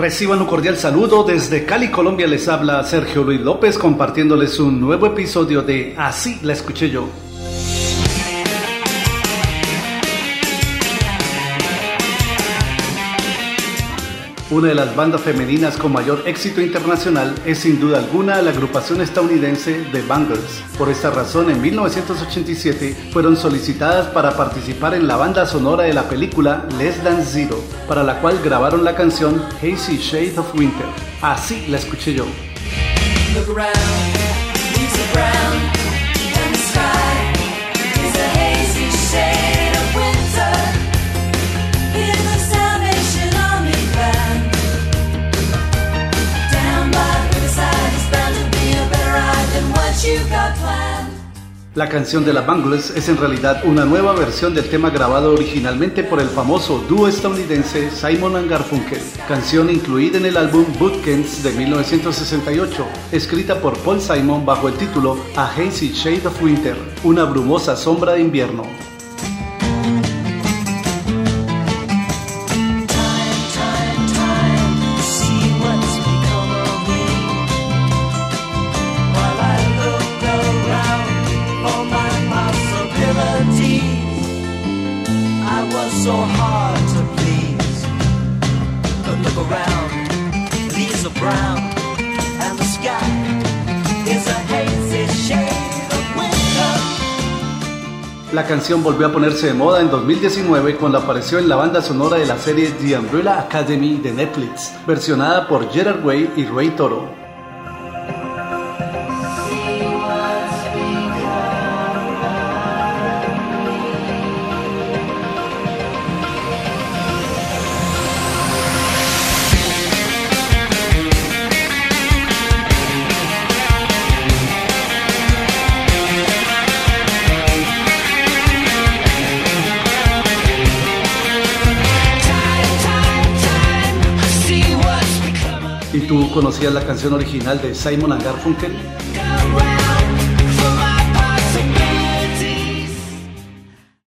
Reciban un cordial saludo desde Cali, Colombia. Les habla Sergio Luis López compartiéndoles un nuevo episodio de Así la escuché yo. Una de las bandas femeninas con mayor éxito internacional es sin duda alguna la agrupación estadounidense The Bangles. Por esta razón, en 1987 fueron solicitadas para participar en la banda sonora de la película Less Than Zero, para la cual grabaron la canción Hazy Shade of Winter. Así la escuché yo. La canción de la Bangles es en realidad una nueva versión del tema grabado originalmente por el famoso dúo estadounidense Simon Garfunkel, canción incluida en el álbum Bootcamps de 1968, escrita por Paul Simon bajo el título A Hazy Shade of Winter, una brumosa sombra de invierno. La canción volvió a ponerse de moda en 2019 cuando apareció en la banda sonora de la serie The Umbrella Academy de Netflix, versionada por Gerard Way y Ray Toro. ¿Y tú conocías la canción original de Simon Garfunkel?